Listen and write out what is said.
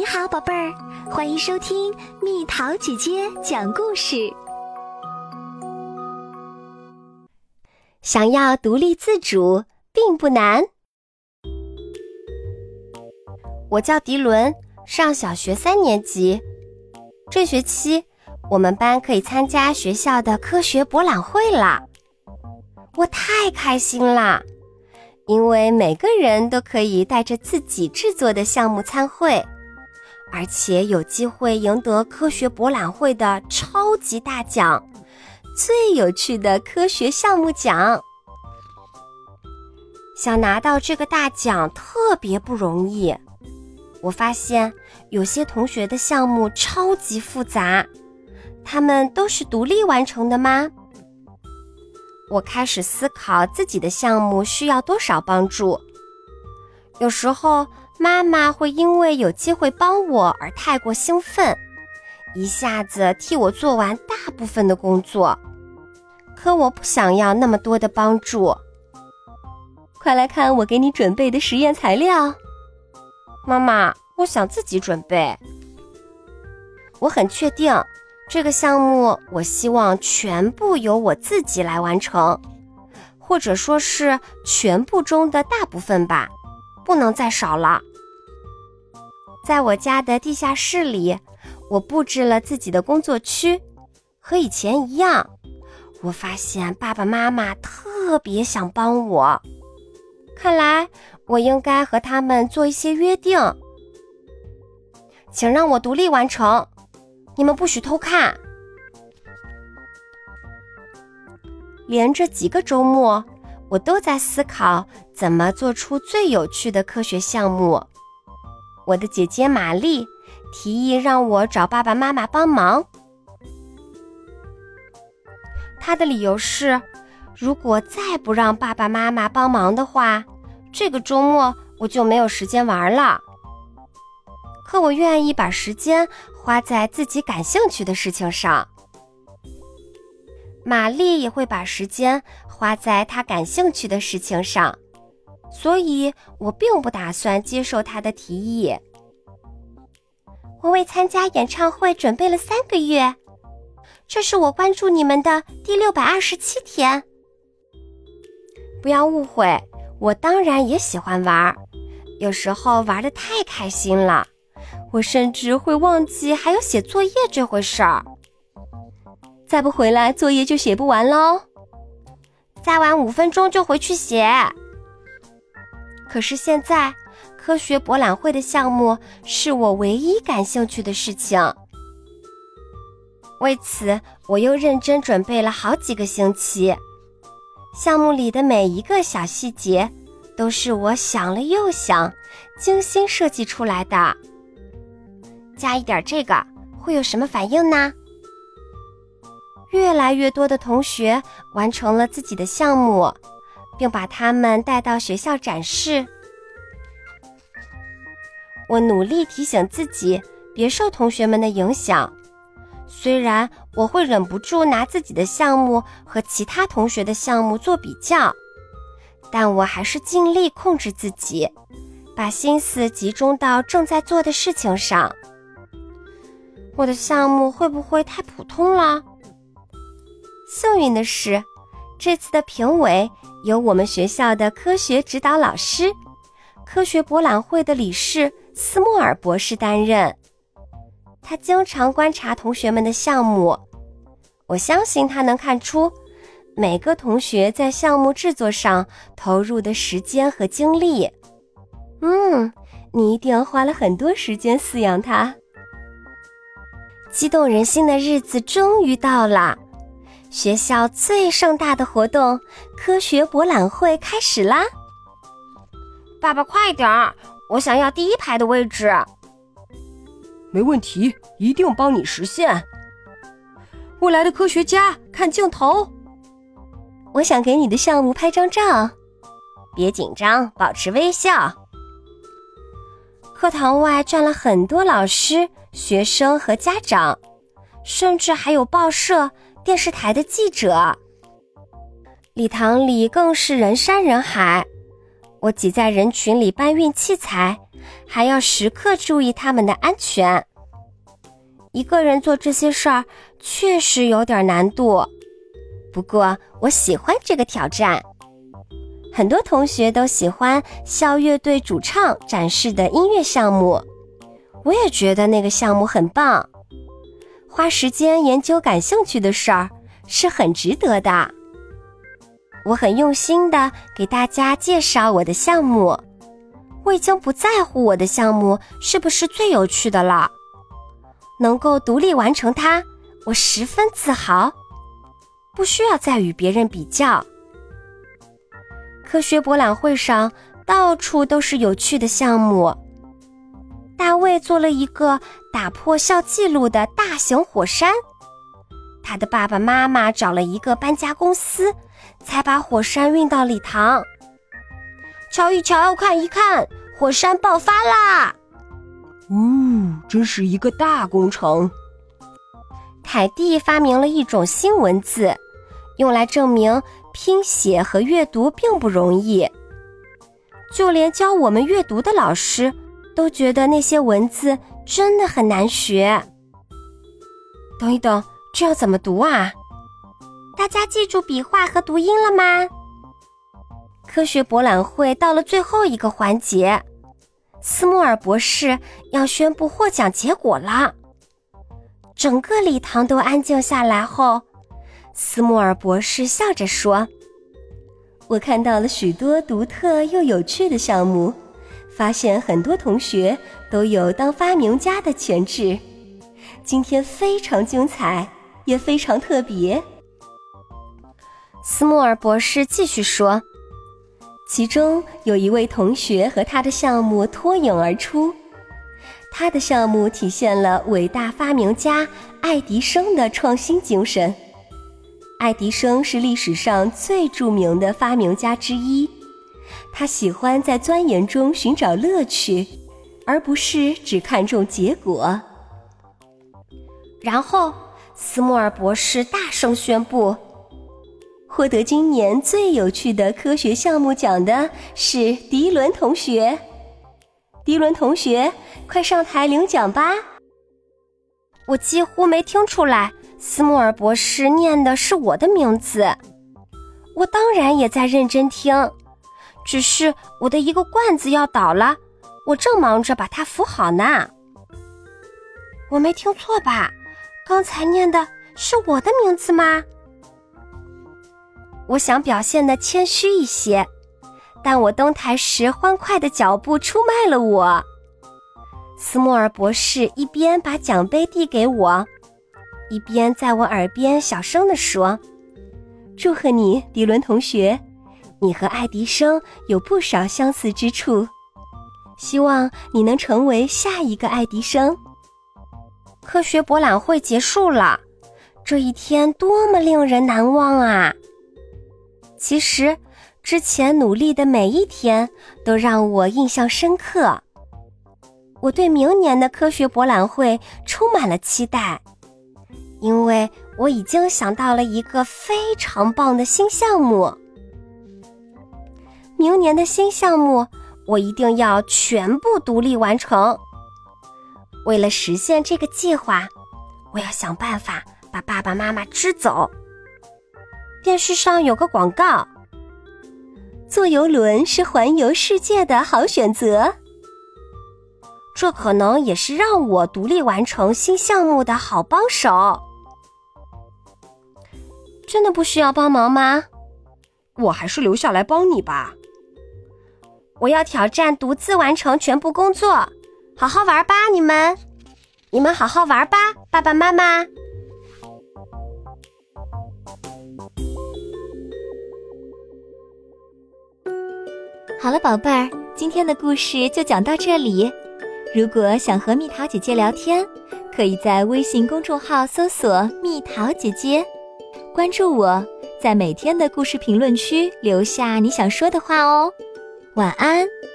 你好，宝贝儿，欢迎收听蜜桃姐姐讲故事。想要独立自主并不难。我叫迪伦，上小学三年级。这学期我们班可以参加学校的科学博览会了，我太开心啦！因为每个人都可以带着自己制作的项目参会。而且有机会赢得科学博览会的超级大奖——最有趣的科学项目奖。想拿到这个大奖特别不容易。我发现有些同学的项目超级复杂，他们都是独立完成的吗？我开始思考自己的项目需要多少帮助。有时候。妈妈会因为有机会帮我而太过兴奋，一下子替我做完大部分的工作。可我不想要那么多的帮助。快来看我给你准备的实验材料。妈妈，我想自己准备。我很确定，这个项目我希望全部由我自己来完成，或者说是全部中的大部分吧，不能再少了。在我家的地下室里，我布置了自己的工作区，和以前一样。我发现爸爸妈妈特别想帮我，看来我应该和他们做一些约定。请让我独立完成，你们不许偷看。连着几个周末，我都在思考怎么做出最有趣的科学项目。我的姐姐玛丽提议让我找爸爸妈妈帮忙。她的理由是，如果再不让爸爸妈妈帮忙的话，这个周末我就没有时间玩了。可我愿意把时间花在自己感兴趣的事情上。玛丽也会把时间花在她感兴趣的事情上。所以我并不打算接受他的提议。我为参加演唱会准备了三个月，这是我关注你们的第六百二十七天。不要误会，我当然也喜欢玩儿，有时候玩的太开心了，我甚至会忘记还有写作业这回事儿。再不回来，作业就写不完喽。再晚五分钟就回去写。可是现在，科学博览会的项目是我唯一感兴趣的事情。为此，我又认真准备了好几个星期。项目里的每一个小细节，都是我想了又想，精心设计出来的。加一点这个，会有什么反应呢？越来越多的同学完成了自己的项目。并把他们带到学校展示。我努力提醒自己别受同学们的影响，虽然我会忍不住拿自己的项目和其他同学的项目做比较，但我还是尽力控制自己，把心思集中到正在做的事情上。我的项目会不会太普通了？幸运的是，这次的评委。由我们学校的科学指导老师、科学博览会的理事斯莫尔博士担任。他经常观察同学们的项目，我相信他能看出每个同学在项目制作上投入的时间和精力。嗯，你一定花了很多时间饲养它。激动人心的日子终于到了。学校最盛大的活动——科学博览会开始啦！爸爸，快点儿，我想要第一排的位置。没问题，一定帮你实现。未来的科学家，看镜头。我想给你的项目拍张照。别紧张，保持微笑。课堂外站了很多老师、学生和家长，甚至还有报社。电视台的记者，礼堂里更是人山人海。我挤在人群里搬运器材，还要时刻注意他们的安全。一个人做这些事儿确实有点难度，不过我喜欢这个挑战。很多同学都喜欢校乐队主唱展示的音乐项目，我也觉得那个项目很棒。花时间研究感兴趣的事儿是很值得的。我很用心的给大家介绍我的项目，我已经不在乎我的项目是不是最有趣的了。能够独立完成它，我十分自豪，不需要再与别人比较。科学博览会上到处都是有趣的项目。大卫做了一个打破校记录的大型火山，他的爸爸妈妈找了一个搬家公司，才把火山运到礼堂。瞧一瞧，看一看，火山爆发啦！呜，真是一个大工程。凯蒂发明了一种新文字，用来证明拼写和阅读并不容易。就连教我们阅读的老师都觉得那些文字真的很难学。等一等，这要怎么读啊？大家记住笔画和读音了吗？科学博览会到了最后一个环节。斯莫尔博士要宣布获奖结果了，整个礼堂都安静下来后，斯莫尔博士笑着说：“我看到了许多独特又有趣的项目，发现很多同学都有当发明家的潜质。今天非常精彩，也非常特别。”斯莫尔博士继续说。其中有一位同学和他的项目脱颖而出，他的项目体现了伟大发明家爱迪生的创新精神。爱迪生是历史上最著名的发明家之一，他喜欢在钻研中寻找乐趣，而不是只看重结果。然后，斯莫尔博士大声宣布。获得今年最有趣的科学项目奖的是迪伦同学。迪伦同学，快上台领奖吧！我几乎没听出来，斯莫尔博士念的是我的名字。我当然也在认真听，只是我的一个罐子要倒了，我正忙着把它扶好呢。我没听错吧？刚才念的是我的名字吗？我想表现的谦虚一些，但我登台时欢快的脚步出卖了我。斯莫尔博士一边把奖杯递给我，一边在我耳边小声地说：“祝贺你，迪伦同学，你和爱迪生有不少相似之处，希望你能成为下一个爱迪生。”科学博览会结束了，这一天多么令人难忘啊！其实，之前努力的每一天都让我印象深刻。我对明年的科学博览会充满了期待，因为我已经想到了一个非常棒的新项目。明年的新项目，我一定要全部独立完成。为了实现这个计划，我要想办法把爸爸妈妈支走。电视上有个广告，坐游轮是环游世界的好选择。这可能也是让我独立完成新项目的好帮手。真的不需要帮忙吗？我还是留下来帮你吧。我要挑战独自完成全部工作。好好玩吧，你们！你们好好玩吧，爸爸妈妈。好了，宝贝儿，今天的故事就讲到这里。如果想和蜜桃姐姐聊天，可以在微信公众号搜索“蜜桃姐姐”，关注我，在每天的故事评论区留下你想说的话哦。晚安。